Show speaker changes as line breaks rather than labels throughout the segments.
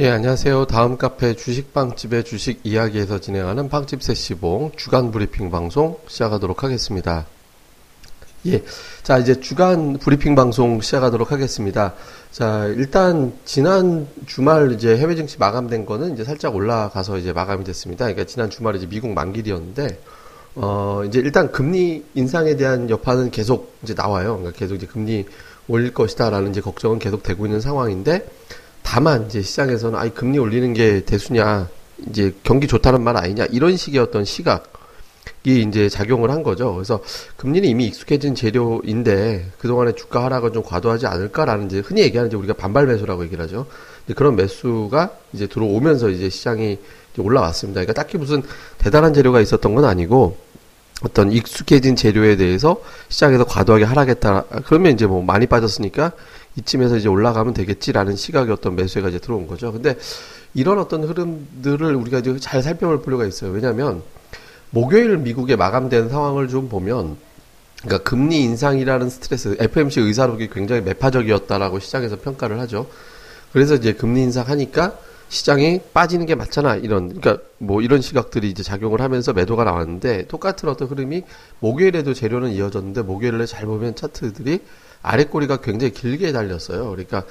예, 안녕하세요. 다음 카페 주식빵집의 주식 이야기에서 진행하는 빵집 세시봉 주간 브리핑 방송 시작하도록 하겠습니다. 예. 자, 이제 주간 브리핑 방송 시작하도록 하겠습니다. 자, 일단 지난 주말 이제 해외 증시 마감된 거는 이제 살짝 올라가서 이제 마감이 됐습니다. 그러니까 지난 주말에 이제 미국 만기일이었는데 어, 이제 일단 금리 인상에 대한 여파는 계속 이제 나와요. 그러니까 계속 이제 금리 올릴 것이다라는 이제 걱정은 계속 되고 있는 상황인데 다만 이제 시장에서는 아이 금리 올리는 게 대수냐 이제 경기 좋다는 말 아니냐 이런 식의 어떤 시각 이 이제 작용을 한 거죠. 그래서 금리는 이미 익숙해진 재료인데 그동안에 주가 하락은 좀 과도하지 않을까라는 이제 흔히 얘기하는 이제 우리가 반발 매수라고 얘기를 하죠. 그런 매수가 이제 들어오면서 이제 시장이 이제 올라왔습니다. 그러니까 딱히 무슨 대단한 재료가 있었던 건 아니고 어떤 익숙해진 재료에 대해서 시장에서 과도하게 하락했다. 그러면 이제 뭐 많이 빠졌으니까 이쯤에서 이제 올라가면 되겠지라는 시각의 어떤 매수가 이제 들어온 거죠. 근데 이런 어떤 흐름들을 우리가 이제 잘 살펴볼 필요가 있어요. 왜냐하면 목요일 미국에 마감된 상황을 좀 보면 그러니까 금리 인상이라는 스트레스, FMC 의사록이 굉장히 매파적이었다라고 시장에서 평가를 하죠. 그래서 이제 금리 인상하니까 시장이 빠지는 게 맞잖아. 이런, 그러니까 뭐 이런 시각들이 이제 작용을 하면서 매도가 나왔는데 똑같은 어떤 흐름이 목요일에도 재료는 이어졌는데 목요일에 잘 보면 차트들이 아래 꼬리가 굉장히 길게 달렸어요. 그러니까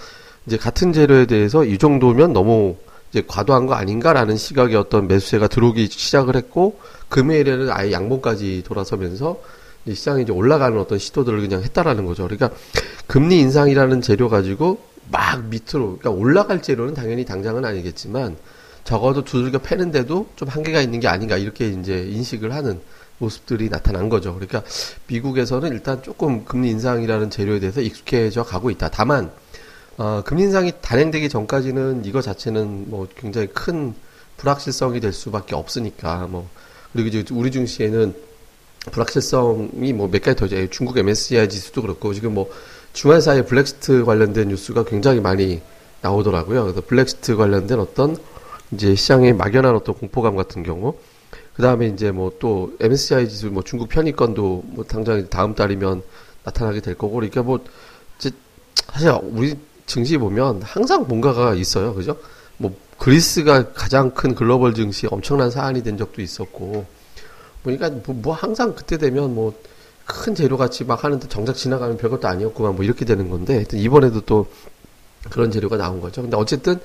이제 같은 재료에 대해서 이 정도면 너무 이제 과도한 거 아닌가라는 시각의 어떤 매수세가 들어오기 시작을 했고 금요일에는 아예 양봉까지 돌아서면서 시장이 이제 올라가는 어떤 시도들을 그냥 했다라는 거죠. 그러니까 금리 인상이라는 재료 가지고 막 밑으로 그러니까 올라갈 재료는 당연히 당장은 아니겠지만 적어도 두들겨 패는데도 좀 한계가 있는 게 아닌가 이렇게 이제 인식을 하는 모습들이 나타난 거죠. 그러니까 미국에서는 일단 조금 금리 인상이라는 재료에 대해서 익숙해져 가고 있다. 다만 어, 금리 인상이 단행되기 전까지는 이거 자체는 뭐 굉장히 큰 불확실성이 될 수밖에 없으니까 뭐 그리고 이제 우리 증시에는 불확실성이 뭐 몇 가지 더 있어요. 중국 MSCI 지수도 그렇고 지금 뭐 주말 사이에 브렉시트 관련된 뉴스가 굉장히 많이 나오더라고요. 그래서 브렉시트 관련된 어떤 이제 시장에 막연한 어떤 공포감 같은 경우 그 다음에 이제 뭐 또 MSCI 지수 뭐 중국 편입권도 뭐 당장 다음 달이면 나타나게 될 거고 그러니까 뭐 이제 사실 우리 증시 보면 항상 뭔가가 있어요. 그죠? 뭐 그리스가 가장 큰 글로벌 증시 엄청난 사안이 된 적도 있었고 보니까 뭐, 뭐 항상 그때 되면 뭐 큰 재료 같이 막 하는데 정작 지나가면 별것도 아니었구만 뭐 이렇게 되는 건데 하여튼 이번에도 또 그런 재료가 나온 거죠. 근데 어쨌든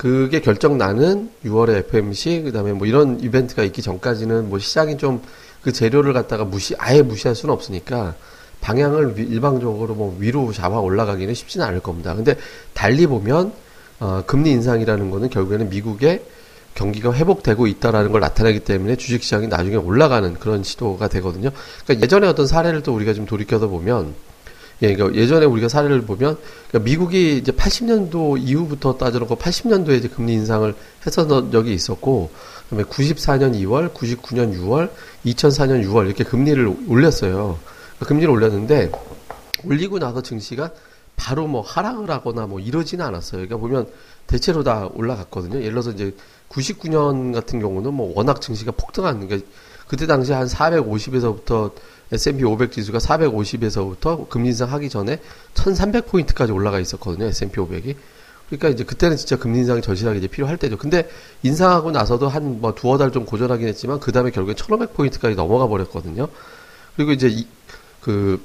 그게 결정 나는 6월에 FMC 그다음에 뭐 이런 이벤트가 있기 전까지는 뭐 시장이 좀 그 재료를 갖다가 무시 아예 무시할 수는 없으니까 방향을 일방적으로 뭐 위로 잡아 올라가기는 쉽지는 않을 겁니다. 근데 달리 보면 어, 금리 인상이라는 거는 결국에는 미국의 경기가 회복되고 있다라는 걸 나타내기 때문에 주식시장이 나중에 올라가는 그런 시도가 되거든요. 그러니까 예전에 어떤 사례를 또 우리가 좀 돌이켜서 보면 예, 그러니까 예전에 우리가 사례를 보면 그러니까 미국이 이제 80년도 이후부터 따져놓고 80년도에 이제 금리 인상을 했었던 적이 있었고 그다음에 94년 2월, 99년 6월, 2004년 6월 이렇게 금리를 올렸어요. 그러니까 금리를 올렸는데 올리고 나서 증시가 바로 뭐 하락을 하거나 뭐 이러지는 않았어요. 그러니까 보면 대체로 다 올라갔거든요. 예를 들어서 이제 99년 같은 경우는 뭐 워낙 증시가 폭등한 그러니까 그때 당시 한 450에서부터 S&P 500 지수가 450에서부터 금리 인상하기 전에 1,300포인트까지 올라가 있었거든요. S&P 500이. 그러니까 이제 그때는 진짜 금리 인상이 절실하게 이제 필요할 때죠. 근데 인상하고 나서도 한 뭐 두어 달 좀 고전하긴 했지만 그 다음에 결국에 1,500포인트까지 넘어가 버렸거든요. 그리고 이제 이, 그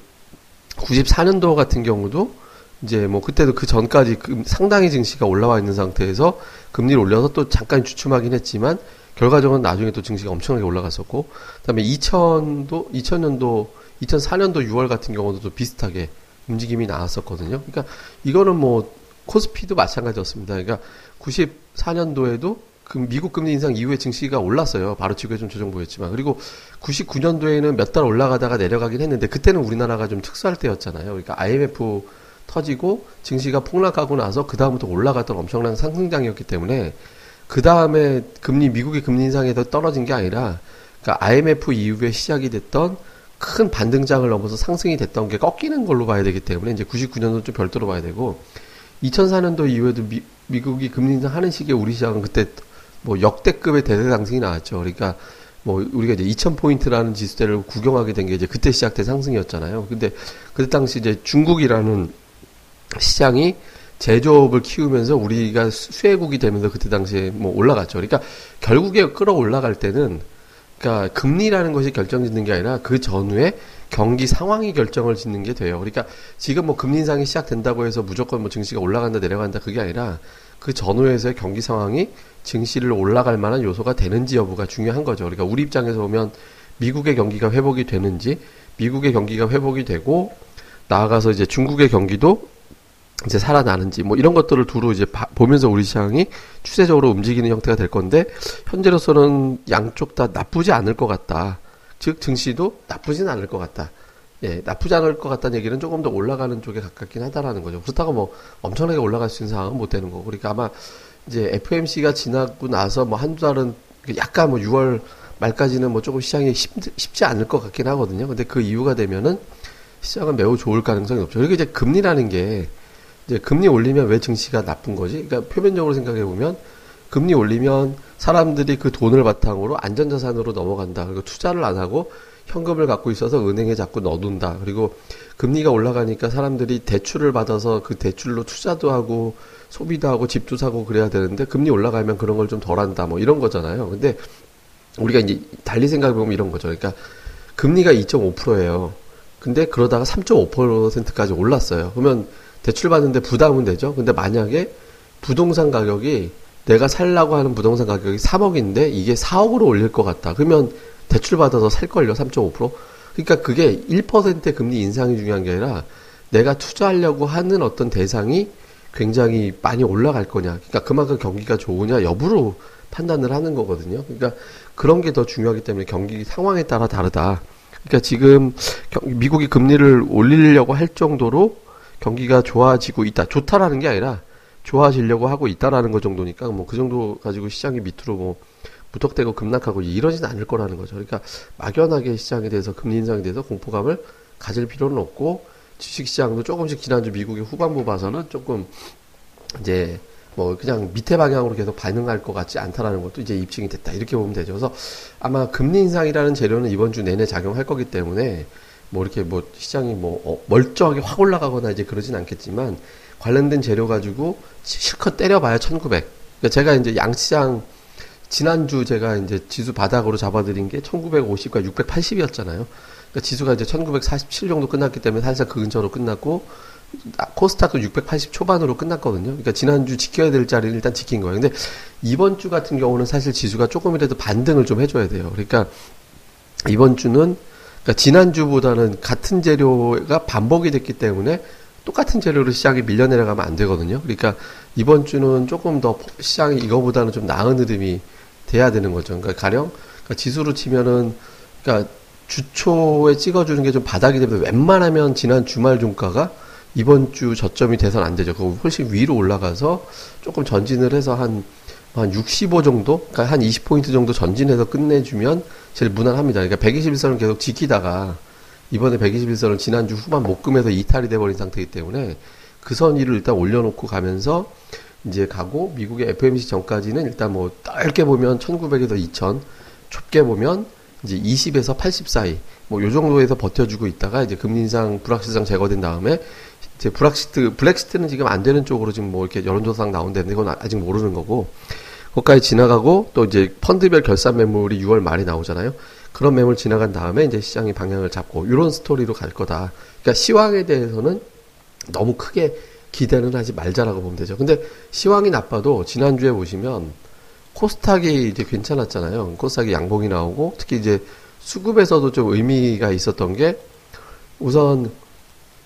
94년도 같은 경우도 이제 뭐 그때도 그 전까지 그 상당히 증시가 올라와 있는 상태에서 금리를 올려서 또 잠깐 주춤하긴 했지만 결과적으로 나중에 또 증시가 엄청나게 올라갔었고, 그다음에 2000도 2000년도 2004년도 6월 같은 경우도 또 비슷하게 움직임이 나왔었거든요. 그러니까 이거는 뭐 코스피도 마찬가지였습니다. 그러니까 94년도에도 그 미국 금리 인상 이후에 증시가 올랐어요. 바로 치고에 좀 조정 보였지만. 그리고 99년도에는 몇 달 올라가다가 내려가긴 했는데 그때는 우리나라가 좀 특수할 때였잖아요. 그러니까 IMF 터지고 증시가 폭락하고 나서 그 다음부터 올라갔던 엄청난 상승장이었기 때문에 그 다음에 금리 미국의 금리 인상에서 떨어진 게 아니라 그러니까 IMF 이후에 시작이 됐던 큰 반등장을 넘어서 상승이 됐던 게 꺾이는 걸로 봐야 되기 때문에 이제 99년도 좀 별도로 봐야 되고 2004년도 이후에도 미, 미국이 금리 인상하는 시기에 우리 시장은 그때 뭐 역대급의 대대 상승이 나왔죠. 그러니까 뭐 우리가 이제 2000포인트라는 지수대를 구경하게 된 게 이제 그때 시작된 상승이었잖아요. 근데 그때 당시 이제 중국이라는 시장이 제조업을 키우면서 우리가 수혜국이 되면서 그때 당시에 뭐 올라갔죠. 그러니까 결국에 끌어올라갈 때는 그러니까 금리라는 것이 결정짓는 게 아니라 그 전후에 경기 상황이 결정을 짓는 게 돼요. 그러니까 지금 뭐 금리 인상이 시작된다고 해서 무조건 뭐 증시가 올라간다 내려간다 그게 아니라 그 전후에서의 경기 상황이 증시를 올라갈 만한 요소가 되는지 여부가 중요한 거죠. 그러니까 우리 입장에서 보면 미국의 경기가 회복이 되는지 미국의 경기가 회복이 되고 나아가서 이제 중국의 경기도 이제 살아나는지 뭐 이런 것들을 두루 이제 바, 보면서 우리 시장이 추세적으로 움직이는 형태가 될 건데 현재로서는 양쪽 다 나쁘지 않을 것 같다. 즉 증시도 나쁘진 않을 것 같다. 예, 나쁘지 않을 것 같다는 얘기는 조금 더 올라가는 쪽에 가깝긴 하다라는 거죠. 그렇다고 뭐 엄청나게 올라갈 수 있는 상황은 못 되는 거고. 그러니까 아마 이제 FMC가 지나고 나서 뭐 한두 달은 약간 뭐 6월 말까지는 뭐 조금 시장이 쉽, 쉽지 않을 것 같긴 하거든요. 근데 그 이유가 되면은 시장은 매우 좋을 가능성이 없죠. 그리고 이제 금리라는 게 이제 금리 올리면 왜 증시가 나쁜 거지? 그러니까 표면적으로 생각해 보면 금리 올리면 사람들이 그 돈을 바탕으로 안전자산으로 넘어간다. 그리고 투자를 안 하고 현금을 갖고 있어서 은행에 자꾸 넣어둔다. 그리고 금리가 올라가니까 사람들이 대출을 받아서 그 대출로 투자도 하고 소비도 하고 집도 사고 그래야 되는데 금리 올라가면 그런 걸 좀 덜 한다. 뭐 이런 거잖아요. 근데 우리가 이제 달리 생각해 보면 이런 거죠. 그러니까 금리가 2.5%예요. 근데 그러다가 3.5%까지 올랐어요. 그러면 대출 받는데 부담은 되죠. 근데 만약에 부동산 가격이 내가 살라고 하는 부동산 가격이 3억인데 이게 4억으로 올릴 것 같다. 그러면 대출 받아서 살걸요. 3.5%. 그러니까 그게 1%의 금리 인상이 중요한 게 아니라 내가 투자하려고 하는 어떤 대상이 굉장히 많이 올라갈 거냐. 그러니까 그만큼 경기가 좋으냐 여부로 판단을 하는 거거든요. 그러니까 그런 게 더 중요하기 때문에 경기 상황에 따라 다르다. 그러니까 지금 미국이 금리를 올리려고 할 정도로 경기가 좋아지고 있다. 좋다라는 게 아니라 좋아지려고 하고 있다라는 거 정도니까 뭐 그 정도 가지고 시장이 밑으로 뭐 무턱대고 급락하고 이러진 않을 거라는 거죠. 그러니까 막연하게 시장에 대해서 금리 인상에 대해서 공포감을 가질 필요는 없고 주식 시장도 조금씩 지난주 미국의 후반부 봐서는 조금 이제 뭐 그냥 밑에 방향으로 계속 반응할 것 같지 않다라는 것도 이제 입증이 됐다 이렇게 보면 되죠. 그래서 아마 금리 인상이라는 재료는 이번 주 내내 작용할 거기 때문에 뭐 이렇게 뭐 시장이 뭐 어, 멀쩡하게 확 올라가거나 이제 그러진 않겠지만 관련된 재료 가지고 실컷 때려봐야 1900. 그러니까 제가 이제 양시장 지난주 제가 이제 지수 바닥으로 잡아드린 게 1950과 680이었잖아요. 그러니까 지수가 이제 1947 정도 끝났기 때문에 살짝 그 근처로 끝났고 코스닥도 680 초반으로 끝났거든요. 그러니까 지난주 지켜야 될 자리를 일단 지킨 거예요. 근데 이번 주 같은 경우는 사실 지수가 조금이라도 반등을 좀 해줘야 돼요. 그러니까 이번 주는 그러니까 지난주보다는 같은 재료가 반복이 됐기 때문에 똑같은 재료로 시장이 밀려 내려가면 안 되거든요. 그러니까 이번 주는 조금 더 시장이 이거보다는 좀 나은 흐름이 돼야 되는 거죠. 그러니까 가령 그러니까 지수로 치면은 그러니까 주초에 찍어주는 게 좀 바닥이 되면 웬만하면 지난 주말 종가가 이번 주 저점이 돼서는 안 되죠. 그거 훨씬 위로 올라가서 조금 전진을 해서 한, 한 65 정도? 그러니까 한 20포인트 정도 전진해서 끝내주면 제일 무난합니다. 그러니까 121선을 계속 지키다가 이번에 121선을 지난주 후반 목금에서 이탈이 돼버린 상태이기 때문에 그 선 위를 일단 올려놓고 가면서 이제 가고 미국의 FOMC 전까지는 일단 뭐 짧게 보면 1900에서 2000, 좁게 보면 이제 20에서 80 사이 뭐 요 정도에서 버텨주고 있다가 이제 금리 인상 불확실성 제거된 다음에 이제 브렉시트, 브렉시트는 지금 안 되는 쪽으로 지금 뭐 이렇게 여론조사상 나온다는데 이건 아직 모르는 거고, 거기까지 지나가고 또 이제 펀드별 결산 매물이 6월 말에 나오잖아요. 그런 매물 지나간 다음에 이제 시장이 방향을 잡고 이런 스토리로 갈 거다. 그러니까 시황에 대해서는 너무 크게 기대는 하지 말자라고 보면 되죠. 근데 시황이 나빠도 지난주에 보시면 코스닥이 이제 괜찮았잖아요. 코스닥이 양봉이 나오고 특히 이제 수급에서도 좀 의미가 있었던 게 우선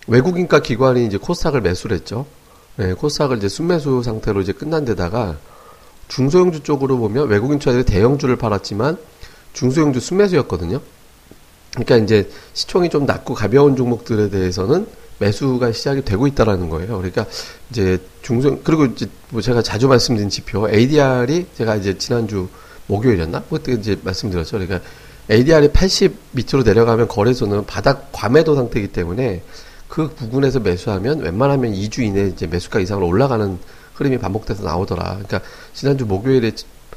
외국인가 기관이 이제 코스닥을 매수를 했죠. 네, 코스닥을 이제 순매수 상태로 이제 끝난 데다가 중소형주 쪽으로 보면 외국인 투자들이 대형주를 팔았지만 중소형주 순매수였거든요. 그러니까 이제 시총이 좀 낮고 가벼운 종목들에 대해서는 매수가 시작이 되고 있다라는 거예요. 그러니까 이제 중소 그리고 이제 뭐 제가 자주 말씀드린 지표 ADR이 제가 이제 지난주 목요일이었나? 그때 이제 말씀드렸죠. 그러니까 ADR이 80 밑으로 내려가면 거래소는 바닥 과매도 상태이기 때문에 그 부근에서 매수하면 웬만하면 2주 이내에 이제 매수가 이상으로 올라가는 흐름이 반복돼서 나오더라. 그러니까 지난주 목요일에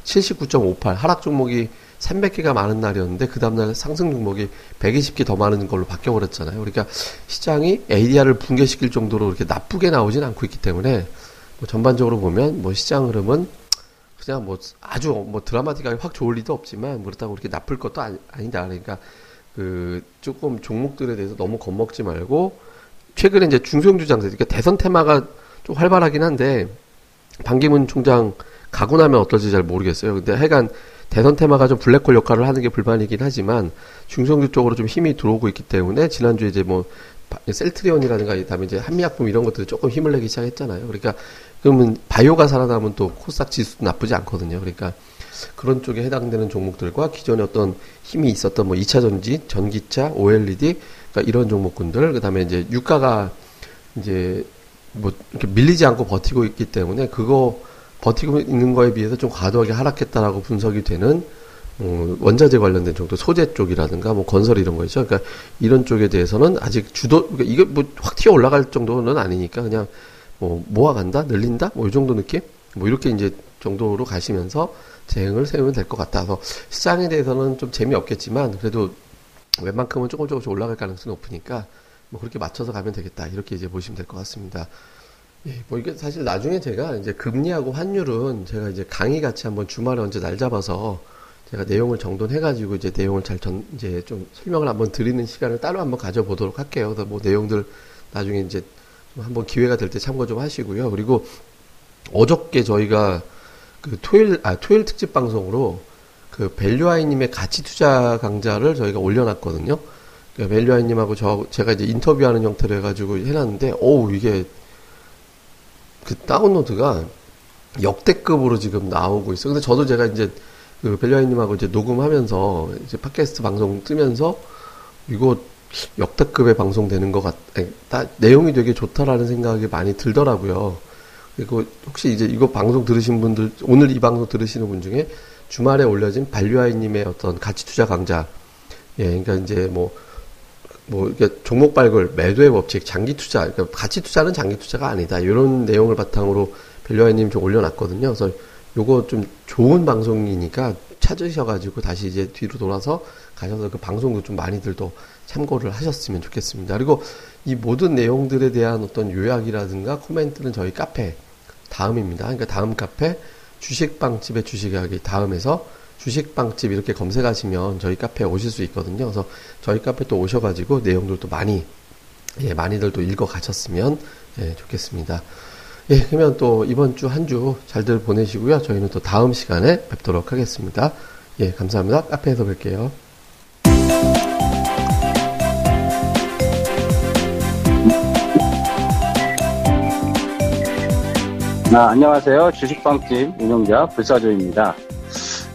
79.58 하락 종목이 300개가 많은 날이었는데 그 다음날 상승 종목이 120개 더 많은 걸로 바뀌어 버렸잖아요. 그러니까 시장이 ADR을 붕괴시킬 정도로 이렇게 나쁘게 나오진 않고 있기 때문에 뭐 전반적으로 보면 뭐 시장 흐름은 그냥 뭐 아주 뭐 드라마틱하게 확 좋을 리도 없지만 그렇다고 그렇게 나쁠 것도 아니, 아니다. 그러니까 그 조금 종목들에 대해서 너무 겁먹지 말고 최근에 이제 중소형주 장세, 그러니까 대선 테마가 좀 활발하긴 한데 반기문 총장 가고 나면 어떨지 잘 모르겠어요. 근데 하여간 대선 테마가 좀 블랙홀 역할을 하는 게 불만이긴 하지만 중성주 쪽으로 좀 힘이 들어오고 있기 때문에 지난주에 이제 뭐 셀트리온이라든가 다음에 이제 한미약품 이런 것들이 조금 힘을 내기 시작했잖아요. 그러니까 그러면 바이오가 살아남으면 또 코스닥 지수도 나쁘지 않거든요. 그러니까 그런 쪽에 해당되는 종목들과 기존에 어떤 힘이 있었던 뭐 2차 전지, 전기차, OLED 그러니까 이런 종목군들 그다음에 이제 유가가 이제 뭐 이렇게 밀리지 않고 버티고 있기 때문에 그거 버티고 있는 거에 비해서 좀 과도하게 하락했다라고 분석이 되는 어, 원자재 관련된 정도 소재 쪽이라든가 뭐 건설 이런 거 있죠. 그러니까 이런 쪽에 대해서는 아직 주도 그러니까 이게 뭐 확 튀어 올라갈 정도는 아니니까 그냥 뭐 모아간다, 늘린다, 뭐 이 정도 느낌, 뭐 이렇게 이제 정도로 가시면서 대응을 세우면 될 것 같아서 시장에 대해서는 좀 재미없겠지만 그래도 웬만큼은 조금 조금씩 올라갈 가능성이 높으니까 뭐 그렇게 맞춰서 가면 되겠다 이렇게 이제 보시면 될 것 같습니다. 예, 뭐 이게 사실 나중에 제가 이제 금리하고 환율은 제가 이제 강의 같이 한번 주말에 언제 날 잡아서 제가 내용을 정돈해가지고 이제 내용을 잘 전, 이제 좀 설명을 한번 드리는 시간을 따로 한번 가져보도록 할게요. 그래서 뭐 내용들 나중에 이제 한번 기회가 될 때 참고 좀 하시고요. 그리고 어저께 저희가 그 토요일, 아, 토요일 특집 방송으로 그 벨류아이님의 가치 투자 강좌를 저희가 올려놨거든요. 그러니까 벨류아이님하고 저, 제가 이제 인터뷰하는 형태로 해가지고 해놨는데, 어우, 이게 그 다운로드가 역대급으로 지금 나오고 있어요. 근데 저도 제가 이제 그 벨리아이님하고 이제 녹음하면서 이제 팟캐스트 방송 뜨면서 이거 역대급의 방송 되는 것 같, 다 내용이 되게 좋다라는 생각이 많이 들더라고요. 그리고 혹시 이제 이거 방송 들으신 분들, 오늘 이 방송 들으시는 분 중에 주말에 올려진 발류아이님의 어떤 가치 투자 강좌, 예, 그러니까 이제 뭐, 뭐, 이게 종목 발굴, 매도의 법칙, 장기 투자, 그러니까 가치 투자는 장기 투자가 아니다. 이런 내용을 바탕으로 벨류아이님 좀 올려놨거든요. 그래서 요거 좀 좋은 방송이니까 찾으셔가지고 다시 이제 뒤로 돌아서 가셔서 그 방송도 좀 많이들 도 참고를 하셨으면 좋겠습니다. 그리고 이 모든 내용들에 대한 어떤 요약이라든가 코멘트는 저희 카페 다음입니다. 그러니까 다음 카페 주식빵집의 주식이야기 다음에서 주식빵집 이렇게 검색하시면 저희 카페에 오실 수 있거든요. 그래서 저희 카페 또 오셔가지고 내용들도 많이 예, 많이들 또 읽어 가셨으면 예, 좋겠습니다. 예, 그러면 또 이번 주 한 주 잘들 보내시고요. 저희는 또 다음 시간에 뵙도록 하겠습니다. 예, 감사합니다. 카페에서 뵐게요.
아, 안녕하세요. 주식빵집 운영자 불사조입니다.